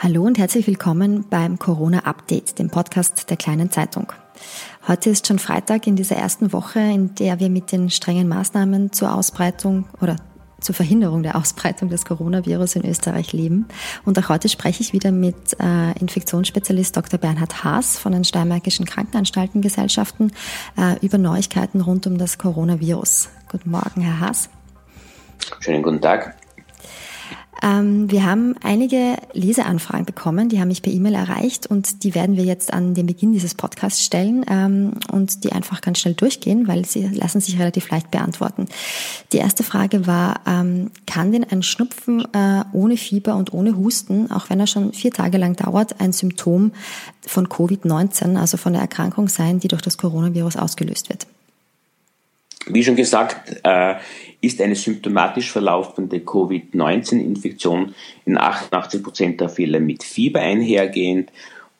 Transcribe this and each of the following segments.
Hallo und herzlich willkommen beim Corona Update, dem Podcast der kleinen Zeitung. Heute ist schon Freitag in dieser ersten Woche, in der wir mit den strengen Maßnahmen zur Ausbreitung oder zur Verhinderung der Ausbreitung des Coronavirus in Österreich leben. Und auch heute spreche ich wieder mit äh, Infektionsspezialist Dr. Bernhard Haas von den Steiermärkischen Krankenanstaltengesellschaften äh, über Neuigkeiten rund um das Coronavirus. Guten Morgen, Herr Haas. Schönen guten Tag. Ähm, wir haben einige Leseanfragen bekommen, die haben mich per E-Mail erreicht und die werden wir jetzt an den Beginn dieses Podcasts stellen ähm, und die einfach ganz schnell durchgehen, weil sie lassen sich relativ leicht beantworten. Die erste Frage war, ähm, kann denn ein Schnupfen äh, ohne Fieber und ohne Husten, auch wenn er schon vier Tage lang dauert, ein Symptom von Covid-19, also von der Erkrankung sein, die durch das Coronavirus ausgelöst wird? Wie schon gesagt, äh, ist eine symptomatisch verlaufende Covid-19-Infektion in 88 Prozent der Fälle mit Fieber einhergehend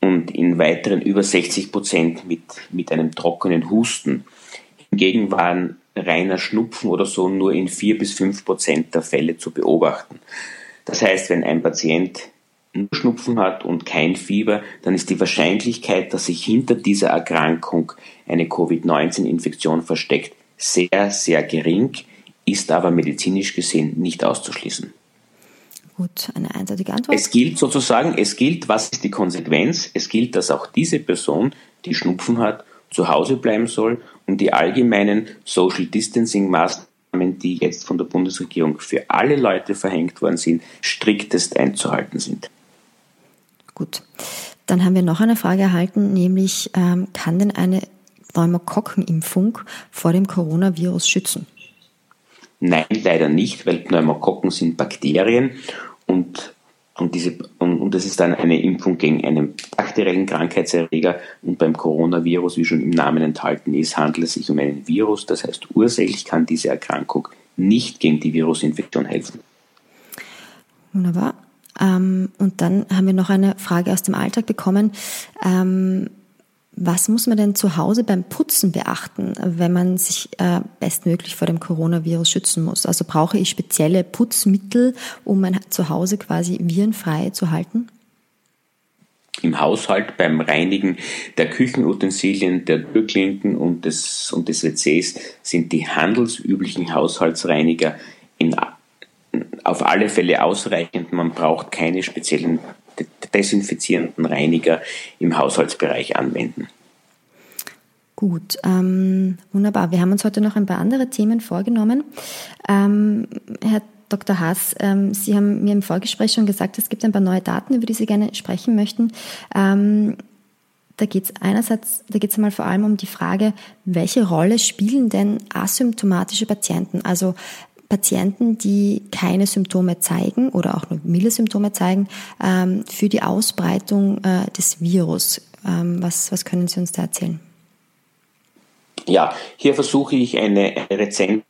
und in weiteren über 60 Prozent mit, mit einem trockenen Husten. Hingegen waren reiner Schnupfen oder so nur in vier bis fünf Prozent der Fälle zu beobachten. Das heißt, wenn ein Patient nur Schnupfen hat und kein Fieber, dann ist die Wahrscheinlichkeit, dass sich hinter dieser Erkrankung eine Covid-19-Infektion versteckt, sehr, sehr gering, ist aber medizinisch gesehen nicht auszuschließen. Gut, eine eindeutige Antwort. Es gilt sozusagen, es gilt, was ist die Konsequenz? Es gilt, dass auch diese Person, die Schnupfen hat, zu Hause bleiben soll und die allgemeinen Social Distancing Maßnahmen, die jetzt von der Bundesregierung für alle Leute verhängt worden sind, striktest einzuhalten sind. Gut. Dann haben wir noch eine Frage erhalten, nämlich ähm, kann denn eine Pneumokokkenimpfung vor dem Coronavirus schützen? Nein, leider nicht, weil Pneumokokken sind Bakterien und, und, diese, und, und das ist dann eine Impfung gegen einen bakteriellen Krankheitserreger und beim Coronavirus, wie schon im Namen enthalten ist, handelt es sich um einen Virus, das heißt ursächlich kann diese Erkrankung nicht gegen die Virusinfektion helfen. Wunderbar. Ähm, und dann haben wir noch eine Frage aus dem Alltag bekommen. Ähm, was muss man denn zu Hause beim Putzen beachten, wenn man sich äh, bestmöglich vor dem Coronavirus schützen muss? Also brauche ich spezielle Putzmittel, um mein Zuhause quasi virenfrei zu halten? Im Haushalt beim Reinigen der Küchenutensilien, der Türklinken und des, und des WCs sind die handelsüblichen Haushaltsreiniger in, auf alle Fälle ausreichend. Man braucht keine speziellen desinfizierenden Reiniger im Haushaltsbereich anwenden. Gut, ähm, wunderbar. Wir haben uns heute noch ein paar andere Themen vorgenommen. Ähm, Herr Dr. Haas, ähm, Sie haben mir im Vorgespräch schon gesagt, es gibt ein paar neue Daten, über die Sie gerne sprechen möchten. Ähm, da geht es einerseits, da geht es einmal vor allem um die Frage, welche Rolle spielen denn asymptomatische Patienten? Also Patienten, die keine Symptome zeigen oder auch nur milde Symptome zeigen, ähm, für die Ausbreitung äh, des Virus. Ähm, was, was können Sie uns da erzählen? Ja, hier versuche ich eine rezent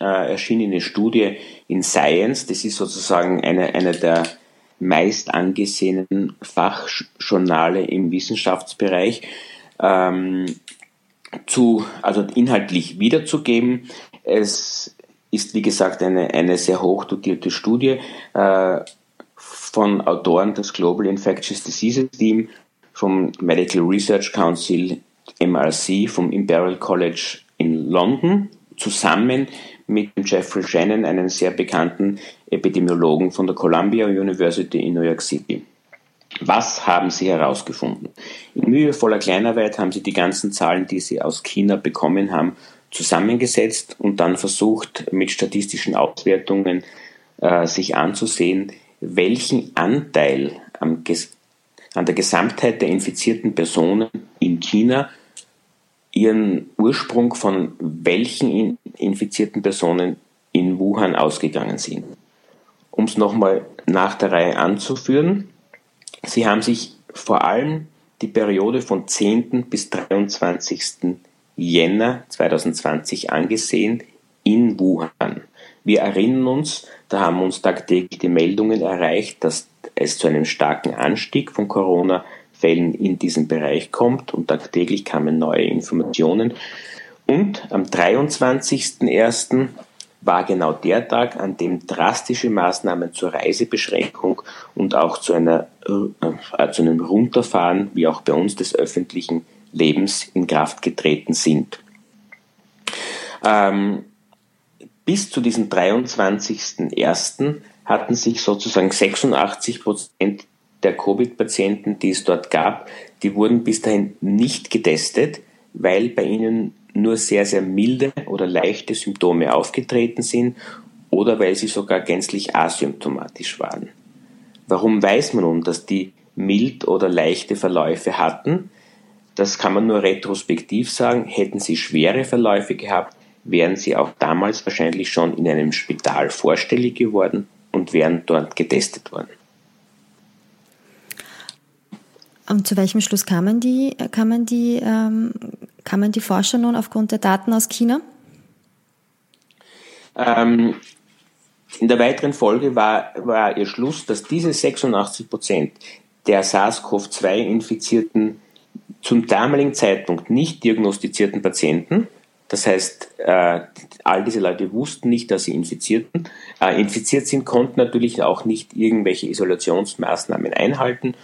äh, erschienene Studie in Science, das ist sozusagen eine, eine der meist angesehenen Fachjournale im Wissenschaftsbereich, ähm, zu, also inhaltlich wiederzugeben. Es ist, wie gesagt, eine, eine sehr hoch dotierte Studie äh, von Autoren des Global Infectious Diseases Team vom Medical Research Council MRC vom Imperial College in London zusammen mit Jeffrey Shannon, einem sehr bekannten Epidemiologen von der Columbia University in New York City. Was haben sie herausgefunden? In mühevoller Kleinarbeit haben sie die ganzen Zahlen, die sie aus China bekommen haben, zusammengesetzt und dann versucht, mit statistischen Auswertungen äh, sich anzusehen, welchen Anteil am, an der Gesamtheit der infizierten Personen in China ihren Ursprung von welchen infizierten Personen in Wuhan ausgegangen sind. Um es nochmal nach der Reihe anzuführen, sie haben sich vor allem die Periode von 10. bis 23. Jänner 2020 angesehen in Wuhan. Wir erinnern uns, da haben uns tagtäglich die Meldungen erreicht, dass es zu einem starken Anstieg von Corona Fällen in diesem Bereich kommt und tagtäglich kamen neue Informationen. Und am 23.01. war genau der Tag, an dem drastische Maßnahmen zur Reisebeschränkung und auch zu, einer, äh, zu einem Runterfahren, wie auch bei uns, des öffentlichen Lebens in Kraft getreten sind. Ähm, bis zu diesem 23.01. hatten sich sozusagen 86 Prozent der Covid-Patienten, die es dort gab, die wurden bis dahin nicht getestet, weil bei ihnen nur sehr, sehr milde oder leichte Symptome aufgetreten sind oder weil sie sogar gänzlich asymptomatisch waren. Warum weiß man nun, dass die mild oder leichte Verläufe hatten? Das kann man nur retrospektiv sagen. Hätten sie schwere Verläufe gehabt, wären sie auch damals wahrscheinlich schon in einem Spital vorstellig geworden und wären dort getestet worden. Und zu welchem Schluss kamen die, kamen die, ähm, kamen die Forscher nun aufgrund der Daten aus China? Ähm, in der weiteren Folge war, war ihr Schluss, dass diese 86 Prozent der SARS-CoV-2-infizierten zum damaligen Zeitpunkt nicht diagnostizierten Patienten, das heißt, äh, all diese Leute wussten nicht, dass sie infizierten, äh, infiziert sind, konnten natürlich auch nicht irgendwelche Isolationsmaßnahmen einhalten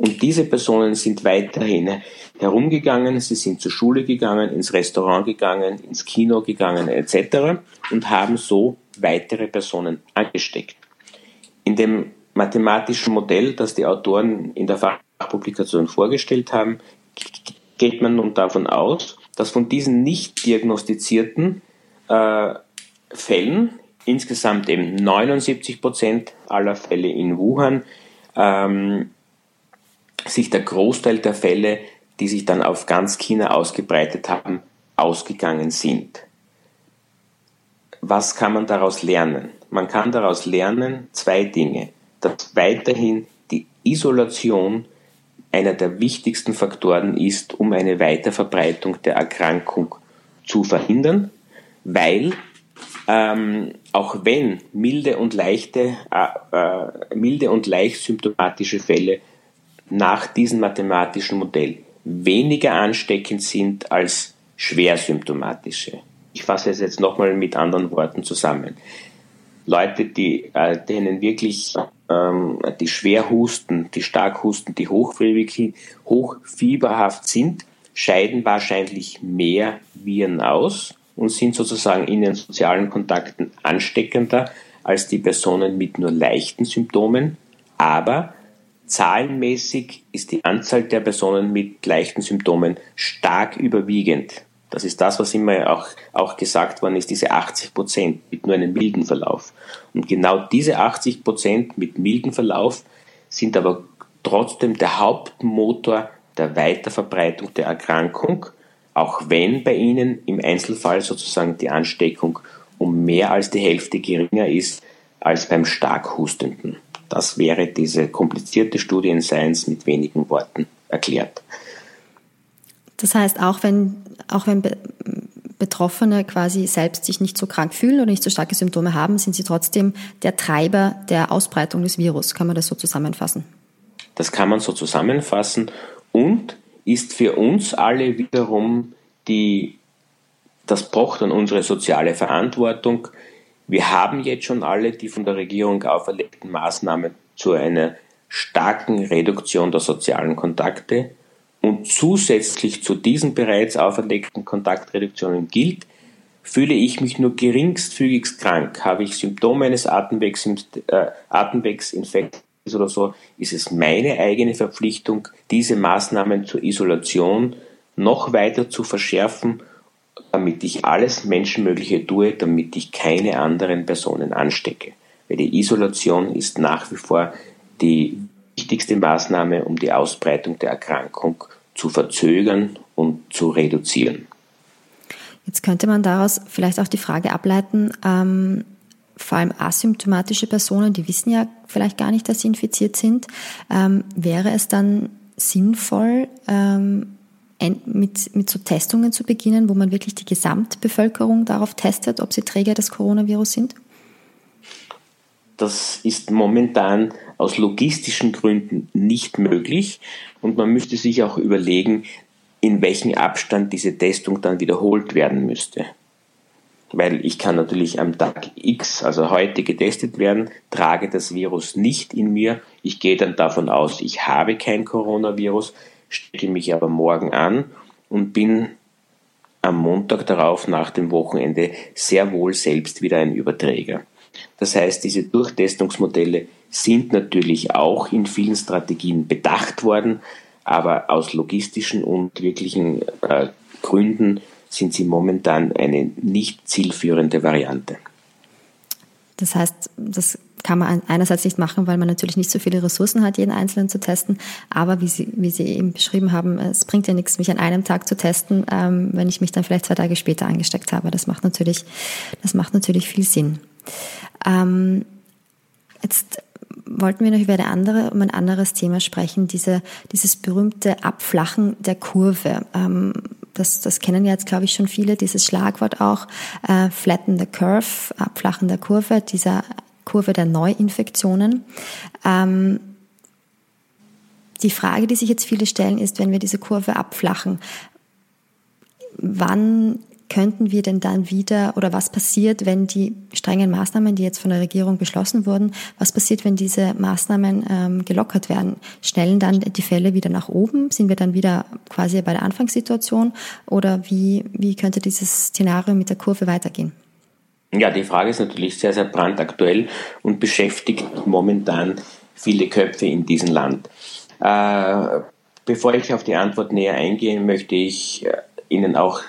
und diese Personen sind weiterhin herumgegangen, sie sind zur Schule gegangen, ins Restaurant gegangen, ins Kino gegangen etc. und haben so weitere Personen angesteckt. In dem mathematischen Modell, das die Autoren in der Fachpublikation vorgestellt haben, geht man nun davon aus, dass von diesen nicht diagnostizierten äh, Fällen, insgesamt eben 79 Prozent aller Fälle in Wuhan, ähm, sich der Großteil der Fälle, die sich dann auf ganz China ausgebreitet haben, ausgegangen sind. Was kann man daraus lernen? Man kann daraus lernen zwei Dinge. Dass weiterhin die Isolation einer der wichtigsten Faktoren ist, um eine Weiterverbreitung der Erkrankung zu verhindern, weil ähm, auch wenn milde und leichte, äh, äh, milde und leicht symptomatische Fälle nach diesem mathematischen Modell weniger ansteckend sind als schwersymptomatische. Ich fasse es jetzt nochmal mit anderen Worten zusammen. Leute, die, äh, denen wirklich die schwer husten, die stark husten, die hochfieberhaft sind, scheiden wahrscheinlich mehr Viren aus und sind sozusagen in den sozialen Kontakten ansteckender als die Personen mit nur leichten Symptomen, aber Zahlenmäßig ist die Anzahl der Personen mit leichten Symptomen stark überwiegend. Das ist das, was immer auch, auch gesagt worden ist, diese 80 Prozent mit nur einem milden Verlauf. Und genau diese 80 Prozent mit milden Verlauf sind aber trotzdem der Hauptmotor der Weiterverbreitung der Erkrankung, auch wenn bei ihnen im Einzelfall sozusagen die Ansteckung um mehr als die Hälfte geringer ist als beim stark Hustenden. Das wäre diese komplizierte Studie in Science mit wenigen Worten erklärt. Das heißt, auch wenn, auch wenn Betroffene quasi selbst sich nicht so krank fühlen oder nicht so starke Symptome haben, sind sie trotzdem der Treiber der Ausbreitung des Virus. Kann man das so zusammenfassen? Das kann man so zusammenfassen und ist für uns alle wiederum die, das pocht an unsere soziale Verantwortung, wir haben jetzt schon alle die von der Regierung auferlegten Maßnahmen zu einer starken Reduktion der sozialen Kontakte und zusätzlich zu diesen bereits auferlegten Kontaktreduktionen gilt, fühle ich mich nur geringstfügigst krank, habe ich Symptome eines Atemwegs, äh, Atemwegsinfekts oder so, ist es meine eigene Verpflichtung, diese Maßnahmen zur Isolation noch weiter zu verschärfen damit ich alles Menschenmögliche tue, damit ich keine anderen Personen anstecke. Weil die Isolation ist nach wie vor die wichtigste Maßnahme, um die Ausbreitung der Erkrankung zu verzögern und zu reduzieren. Jetzt könnte man daraus vielleicht auch die Frage ableiten, ähm, vor allem asymptomatische Personen, die wissen ja vielleicht gar nicht, dass sie infiziert sind. Ähm, wäre es dann sinnvoll, ähm, mit, mit so Testungen zu beginnen, wo man wirklich die Gesamtbevölkerung darauf testet, ob sie Träger des Coronavirus sind? Das ist momentan aus logistischen Gründen nicht möglich und man müsste sich auch überlegen, in welchem Abstand diese Testung dann wiederholt werden müsste. weil ich kann natürlich am Tag X, also heute getestet werden, trage das Virus nicht in mir. Ich gehe dann davon aus, ich habe kein Coronavirus, stecke mich aber morgen an und bin am Montag darauf nach dem Wochenende sehr wohl selbst wieder ein Überträger. Das heißt, diese Durchtestungsmodelle sind natürlich auch in vielen Strategien bedacht worden, aber aus logistischen und wirklichen äh, Gründen sind sie momentan eine nicht zielführende Variante. Das heißt, das kann man einerseits nicht machen, weil man natürlich nicht so viele Ressourcen hat, jeden Einzelnen zu testen. Aber wie Sie, wie Sie eben beschrieben haben, es bringt ja nichts, mich an einem Tag zu testen, ähm, wenn ich mich dann vielleicht zwei Tage später angesteckt habe. Das macht natürlich, das macht natürlich viel Sinn. Ähm, jetzt wollten wir noch über eine andere, um ein anderes Thema sprechen, diese, dieses berühmte Abflachen der Kurve. Ähm, das, das kennen jetzt, glaube ich, schon viele, dieses Schlagwort auch, äh, flatten the curve, Abflachen der Kurve, dieser Kurve der Neuinfektionen. Ähm, die Frage, die sich jetzt viele stellen, ist, wenn wir diese Kurve abflachen, wann könnten wir denn dann wieder oder was passiert, wenn die strengen Maßnahmen, die jetzt von der Regierung beschlossen wurden, was passiert, wenn diese Maßnahmen ähm, gelockert werden? Schnellen dann die Fälle wieder nach oben? Sind wir dann wieder quasi bei der Anfangssituation? Oder wie, wie könnte dieses Szenario mit der Kurve weitergehen? Ja, die Frage ist natürlich sehr, sehr brandaktuell und beschäftigt momentan viele Köpfe in diesem Land. Äh, bevor ich auf die Antwort näher eingehe, möchte ich äh, Ihnen auch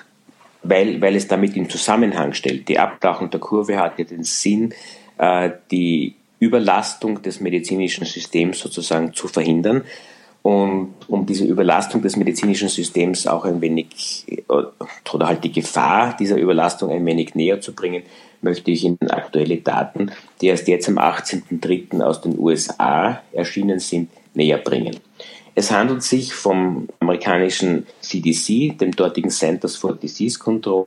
weil, weil es damit im Zusammenhang stellt. Die Abtauchung der Kurve hat ja den Sinn, äh, die Überlastung des medizinischen Systems sozusagen zu verhindern. Und um diese Überlastung des medizinischen Systems auch ein wenig, oder halt die Gefahr dieser Überlastung ein wenig näher zu bringen, möchte ich Ihnen aktuelle Daten, die erst jetzt am 18.03. aus den USA erschienen sind, näher bringen. Es handelt sich vom amerikanischen CDC, dem dortigen Centers for Disease Control,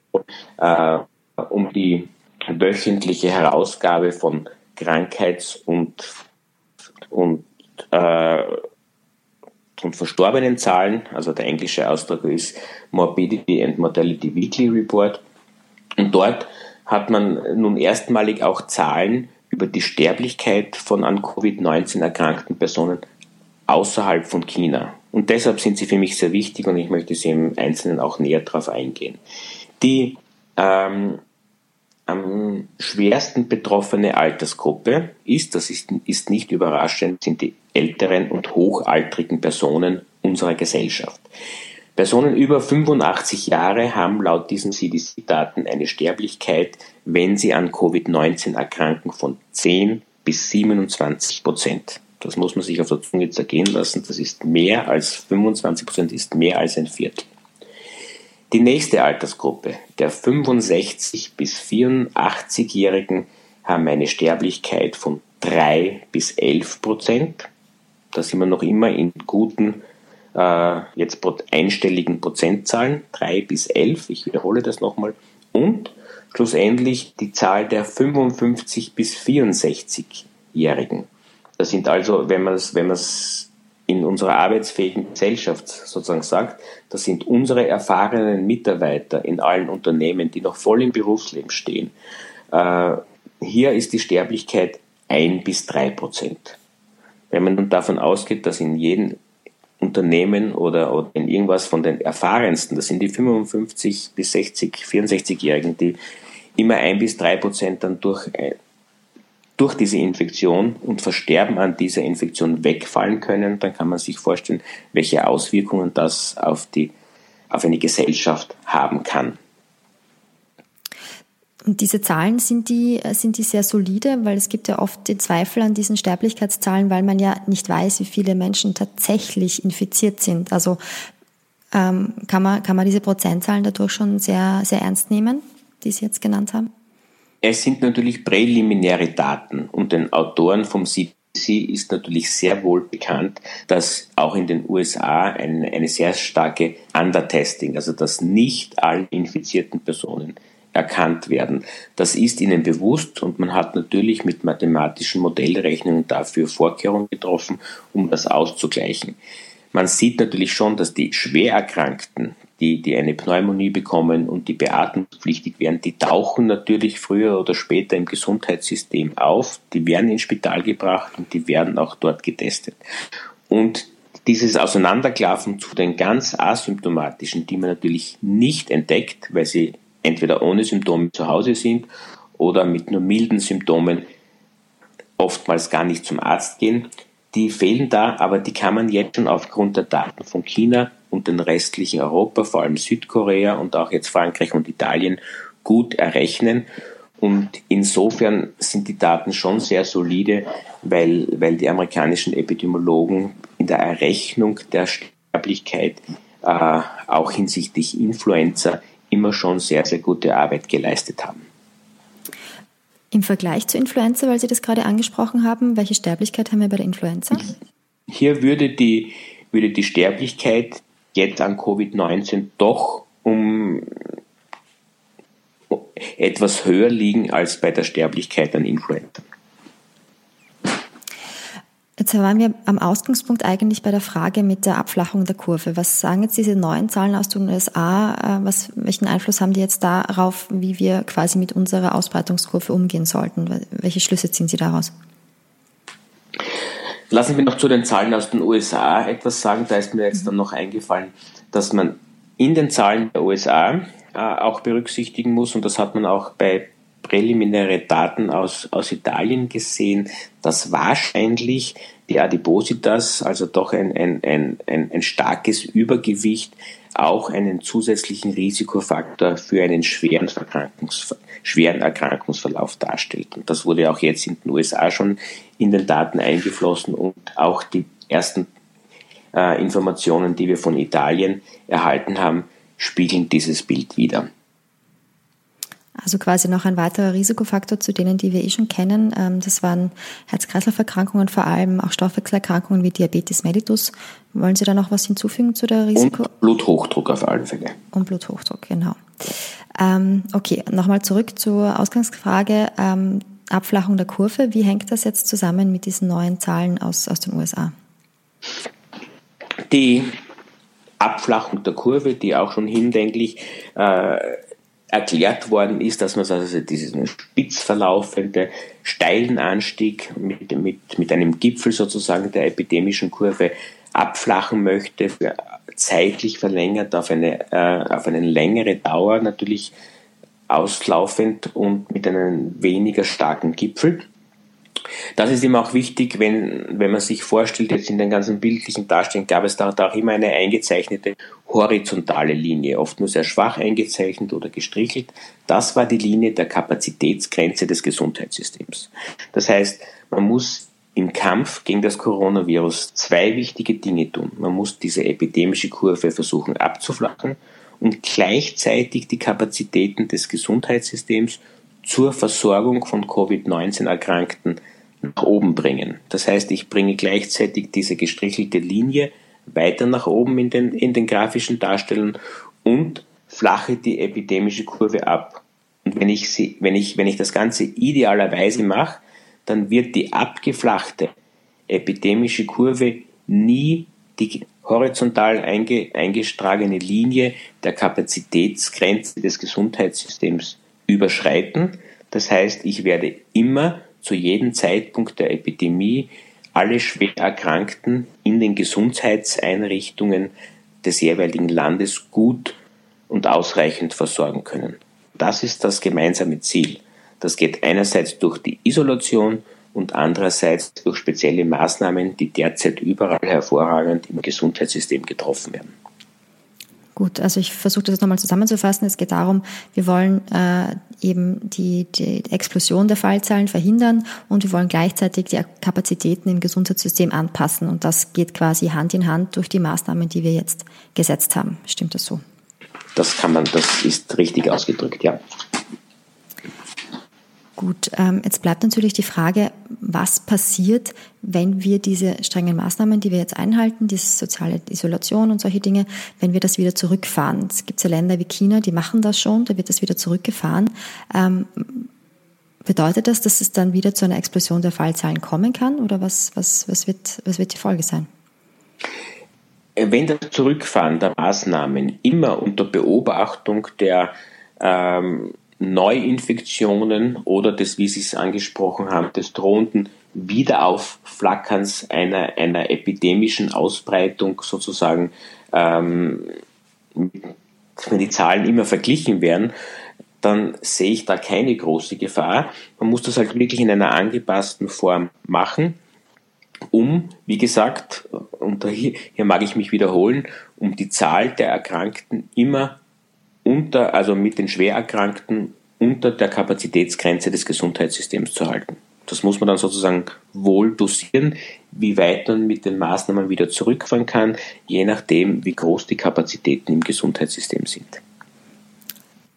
äh, um die wöchentliche Herausgabe von Krankheits- und, und, äh, und verstorbenen Zahlen. Also der englische Ausdruck ist Morbidity and Mortality Weekly Report. Und dort hat man nun erstmalig auch Zahlen über die Sterblichkeit von an Covid-19 erkrankten Personen außerhalb von China. Und deshalb sind sie für mich sehr wichtig und ich möchte sie im Einzelnen auch näher darauf eingehen. Die ähm, am schwersten betroffene Altersgruppe ist, das ist, ist nicht überraschend, sind die älteren und hochaltrigen Personen unserer Gesellschaft. Personen über 85 Jahre haben laut diesen CDC-Daten eine Sterblichkeit, wenn sie an Covid-19 erkranken, von 10 bis 27 Prozent. Das muss man sich auf der Zunge zergehen lassen. Das ist mehr als 25 Prozent, ist mehr als ein Viertel. Die nächste Altersgruppe, der 65 bis 84-Jährigen, haben eine Sterblichkeit von 3 bis 11 Prozent. Da sind wir noch immer in guten, äh, jetzt einstelligen Prozentzahlen, 3 bis 11, ich wiederhole das nochmal. Und schlussendlich die Zahl der 55 bis 64-Jährigen. Das sind also, wenn man es wenn in unserer arbeitsfähigen Gesellschaft sozusagen sagt, das sind unsere erfahrenen Mitarbeiter in allen Unternehmen, die noch voll im Berufsleben stehen. Äh, hier ist die Sterblichkeit ein bis drei Prozent. Wenn man nun davon ausgeht, dass in jedem Unternehmen oder, oder in irgendwas von den erfahrensten, das sind die 55 bis 60, 64-Jährigen, die immer ein bis drei Prozent dann durch äh, durch diese Infektion und Versterben an dieser Infektion wegfallen können, dann kann man sich vorstellen, welche Auswirkungen das auf, die, auf eine Gesellschaft haben kann. Und diese Zahlen sind die, sind die sehr solide, weil es gibt ja oft den Zweifel an diesen Sterblichkeitszahlen, weil man ja nicht weiß, wie viele Menschen tatsächlich infiziert sind. Also ähm, kann, man, kann man diese Prozentzahlen dadurch schon sehr, sehr ernst nehmen, die Sie jetzt genannt haben? Es sind natürlich präliminäre Daten und den Autoren vom CDC ist natürlich sehr wohl bekannt, dass auch in den USA eine, eine sehr starke Undertesting, also dass nicht alle infizierten Personen erkannt werden. Das ist ihnen bewusst und man hat natürlich mit mathematischen Modellrechnungen dafür Vorkehrungen getroffen, um das auszugleichen. Man sieht natürlich schon, dass die Schwererkrankten, die, die eine Pneumonie bekommen und die beatmungspflichtig werden, die tauchen natürlich früher oder später im Gesundheitssystem auf, die werden ins Spital gebracht und die werden auch dort getestet. Und dieses Auseinanderklaffen zu den ganz asymptomatischen, die man natürlich nicht entdeckt, weil sie entweder ohne Symptome zu Hause sind oder mit nur milden Symptomen oftmals gar nicht zum Arzt gehen, die fehlen da, aber die kann man jetzt schon aufgrund der Daten von China und den restlichen Europa, vor allem Südkorea und auch jetzt Frankreich und Italien, gut errechnen. Und insofern sind die Daten schon sehr solide, weil, weil die amerikanischen Epidemiologen in der Errechnung der Sterblichkeit äh, auch hinsichtlich Influenza immer schon sehr, sehr gute Arbeit geleistet haben. Im Vergleich zur Influenza, weil Sie das gerade angesprochen haben, welche Sterblichkeit haben wir bei der Influenza? Hier würde die, würde die Sterblichkeit jetzt an Covid-19 doch um etwas höher liegen als bei der Sterblichkeit an Influenza. Jetzt waren wir am Ausgangspunkt eigentlich bei der Frage mit der Abflachung der Kurve. Was sagen jetzt diese neuen Zahlen aus den USA? Äh, was, welchen Einfluss haben die jetzt darauf, wie wir quasi mit unserer Ausbreitungskurve umgehen sollten? Welche Schlüsse ziehen Sie daraus? Lassen wir noch zu den Zahlen aus den USA etwas sagen. Da ist mir jetzt dann noch eingefallen, dass man in den Zahlen der USA äh, auch berücksichtigen muss, und das hat man auch bei präliminäre Daten aus, aus Italien gesehen, dass wahrscheinlich die Adipositas, also doch ein, ein, ein, ein starkes Übergewicht, auch einen zusätzlichen Risikofaktor für einen schweren, Erkrankungs, schweren Erkrankungsverlauf darstellt. Und das wurde auch jetzt in den USA schon in den Daten eingeflossen und auch die ersten äh, Informationen, die wir von Italien erhalten haben, spiegeln dieses Bild wider. Also quasi noch ein weiterer Risikofaktor zu denen, die wir eh schon kennen. Ähm, das waren Herz-Kreislauf-Erkrankungen, vor allem auch Stoffwechselerkrankungen wie Diabetes mellitus. Wollen Sie da noch was hinzufügen zu der Risiko? Und Bluthochdruck auf alle Fälle. Und Bluthochdruck, genau. Ähm, okay, nochmal zurück zur Ausgangsfrage. Ähm, Abflachung der Kurve. Wie hängt das jetzt zusammen mit diesen neuen Zahlen aus, aus den USA? Die Abflachung der Kurve, die auch schon hindenklich äh, erklärt worden ist, dass man also diesen spitz verlaufende, steilen Anstieg mit, mit, mit einem Gipfel sozusagen der epidemischen Kurve abflachen möchte, zeitlich verlängert auf eine, äh, auf eine längere Dauer natürlich auslaufend und mit einem weniger starken Gipfel. Das ist immer auch wichtig, wenn, wenn man sich vorstellt, jetzt in den ganzen bildlichen Darstellungen gab es da, da auch immer eine eingezeichnete horizontale Linie, oft nur sehr schwach eingezeichnet oder gestrichelt. Das war die Linie der Kapazitätsgrenze des Gesundheitssystems. Das heißt, man muss im Kampf gegen das Coronavirus zwei wichtige Dinge tun. Man muss diese epidemische Kurve versuchen abzuflachen und gleichzeitig die Kapazitäten des Gesundheitssystems zur Versorgung von Covid-19-Erkrankten nach oben bringen. Das heißt, ich bringe gleichzeitig diese gestrichelte Linie weiter nach oben in den, in den grafischen Darstellungen und flache die epidemische Kurve ab. Und wenn ich, sie, wenn ich, wenn ich das Ganze idealerweise mache, dann wird die abgeflachte epidemische Kurve nie die horizontal einge, eingestragene Linie der Kapazitätsgrenze des Gesundheitssystems überschreiten. Das heißt, ich werde immer zu jedem Zeitpunkt der Epidemie alle schwer Erkrankten in den Gesundheitseinrichtungen des jeweiligen Landes gut und ausreichend versorgen können. Das ist das gemeinsame Ziel. Das geht einerseits durch die Isolation und andererseits durch spezielle Maßnahmen, die derzeit überall hervorragend im Gesundheitssystem getroffen werden. Gut, also ich versuche das nochmal zusammenzufassen. Es geht darum, wir wollen äh, eben die, die Explosion der Fallzahlen verhindern und wir wollen gleichzeitig die Kapazitäten im Gesundheitssystem anpassen. Und das geht quasi Hand in Hand durch die Maßnahmen, die wir jetzt gesetzt haben. Stimmt das so? Das kann man, das ist richtig ausgedrückt, ja. Gut, ähm, jetzt bleibt natürlich die Frage, was passiert, wenn wir diese strengen Maßnahmen, die wir jetzt einhalten, diese soziale Isolation und solche Dinge, wenn wir das wieder zurückfahren. Es gibt ja Länder wie China, die machen das schon, da wird das wieder zurückgefahren. Ähm, bedeutet das, dass es dann wieder zu einer Explosion der Fallzahlen kommen kann oder was, was, was, wird, was wird die Folge sein? wenn das Zurückfahren der Maßnahmen immer unter Beobachtung der ähm, Neuinfektionen oder des, wie Sie es angesprochen haben, des drohenden Wiederaufflackerns einer, einer epidemischen Ausbreitung sozusagen, ähm, wenn die Zahlen immer verglichen werden, dann sehe ich da keine große Gefahr. Man muss das halt wirklich in einer angepassten Form machen, um, wie gesagt, und hier, hier mag ich mich wiederholen, um die Zahl der Erkrankten immer unter, also mit den Schwererkrankten unter der Kapazitätsgrenze des Gesundheitssystems zu halten. Das muss man dann sozusagen wohl dosieren, wie weit man mit den Maßnahmen wieder zurückfahren kann, je nachdem, wie groß die Kapazitäten im Gesundheitssystem sind.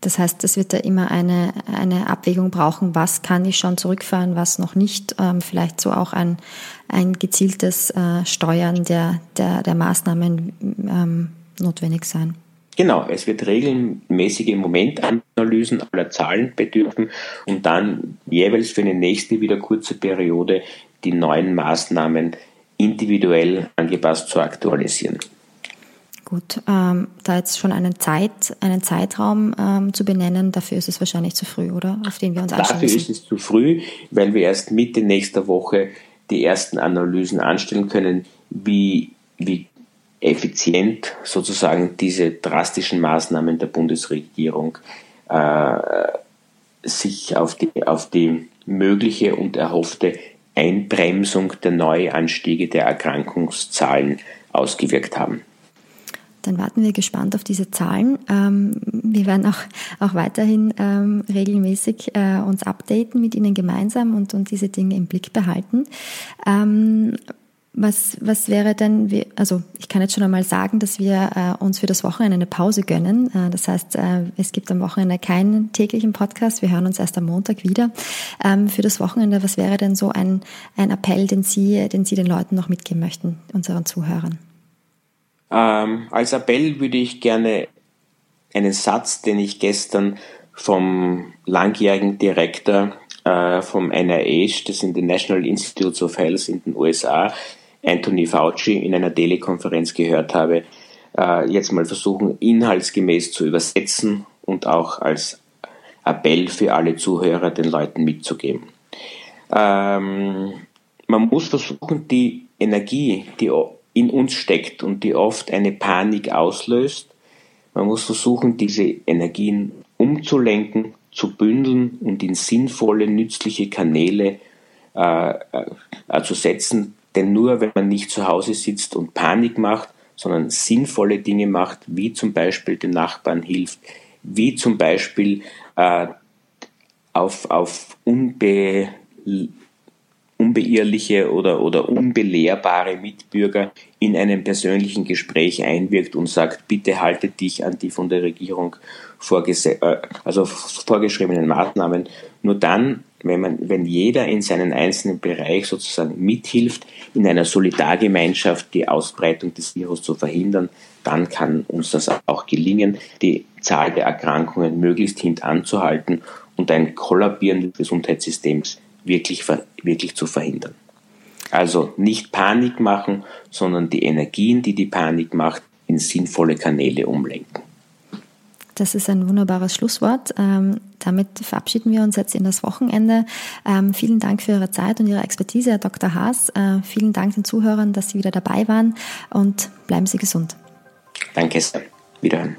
Das heißt, es wird da immer eine, eine Abwägung brauchen, was kann ich schon zurückfahren, was noch nicht. Ähm, vielleicht so auch ein, ein gezieltes äh, Steuern der, der, der Maßnahmen ähm, notwendig sein. Genau, es wird regelmäßige Momentanalysen aller Zahlen bedürfen und dann jeweils für eine nächste wieder kurze Periode die neuen Maßnahmen individuell angepasst zu aktualisieren. Gut, ähm, da jetzt schon einen, Zeit, einen Zeitraum ähm, zu benennen, dafür ist es wahrscheinlich zu früh, oder? Auf den wir uns Dafür müssen. ist es zu früh, weil wir erst Mitte nächster Woche die ersten Analysen anstellen können, wie, wie effizient sozusagen diese drastischen Maßnahmen der Bundesregierung äh, sich auf die, auf die mögliche und erhoffte Einbremsung der Neuanstiege der Erkrankungszahlen ausgewirkt haben. Dann warten wir gespannt auf diese Zahlen. Ähm, wir werden auch, auch weiterhin ähm, regelmäßig äh, uns updaten mit Ihnen gemeinsam und, und diese Dinge im Blick behalten. Was, was wäre denn, also ich kann jetzt schon einmal sagen, dass wir äh, uns für das Wochenende eine Pause gönnen. Äh, das heißt, äh, es gibt am Wochenende keinen täglichen Podcast. Wir hören uns erst am Montag wieder. Ähm, für das Wochenende, was wäre denn so ein, ein Appell, den Sie, den Sie den Leuten noch mitgeben möchten, unseren Zuhörern? Ähm, als Appell würde ich gerne einen Satz, den ich gestern vom langjährigen Direktor äh, vom NIH, das sind die National Institutes of Health in den USA, Anthony Fauci in einer Telekonferenz gehört habe, äh, jetzt mal versuchen, inhaltsgemäß zu übersetzen und auch als Appell für alle Zuhörer den Leuten mitzugeben. Ähm, man muss versuchen, die Energie, die in uns steckt und die oft eine Panik auslöst, man muss versuchen, diese Energien umzulenken, zu bündeln und in sinnvolle, nützliche Kanäle äh, äh, zu setzen, denn nur wenn man nicht zu Hause sitzt und Panik macht, sondern sinnvolle Dinge macht, wie zum Beispiel den Nachbarn hilft, wie zum Beispiel äh, auf, auf unbe, unbeirrliche oder, oder unbelehrbare Mitbürger in einem persönlichen Gespräch einwirkt und sagt, bitte halte dich an die von der Regierung vorgese äh, also vorgeschriebenen Maßnahmen. Nur dann wenn, man, wenn jeder in seinen einzelnen Bereich sozusagen mithilft, in einer Solidargemeinschaft die Ausbreitung des Virus zu verhindern, dann kann uns das auch gelingen, die Zahl der Erkrankungen möglichst hintanzuhalten und ein Kollabieren des Gesundheitssystems wirklich, wirklich zu verhindern. Also nicht Panik machen, sondern die Energien, die die Panik macht, in sinnvolle Kanäle umlenken. Das ist ein wunderbares Schlusswort. Damit verabschieden wir uns jetzt in das Wochenende. Ähm, vielen Dank für Ihre Zeit und Ihre Expertise, Herr Dr. Haas. Äh, vielen Dank den Zuhörern, dass Sie wieder dabei waren und bleiben Sie gesund. Danke, Wiederhören.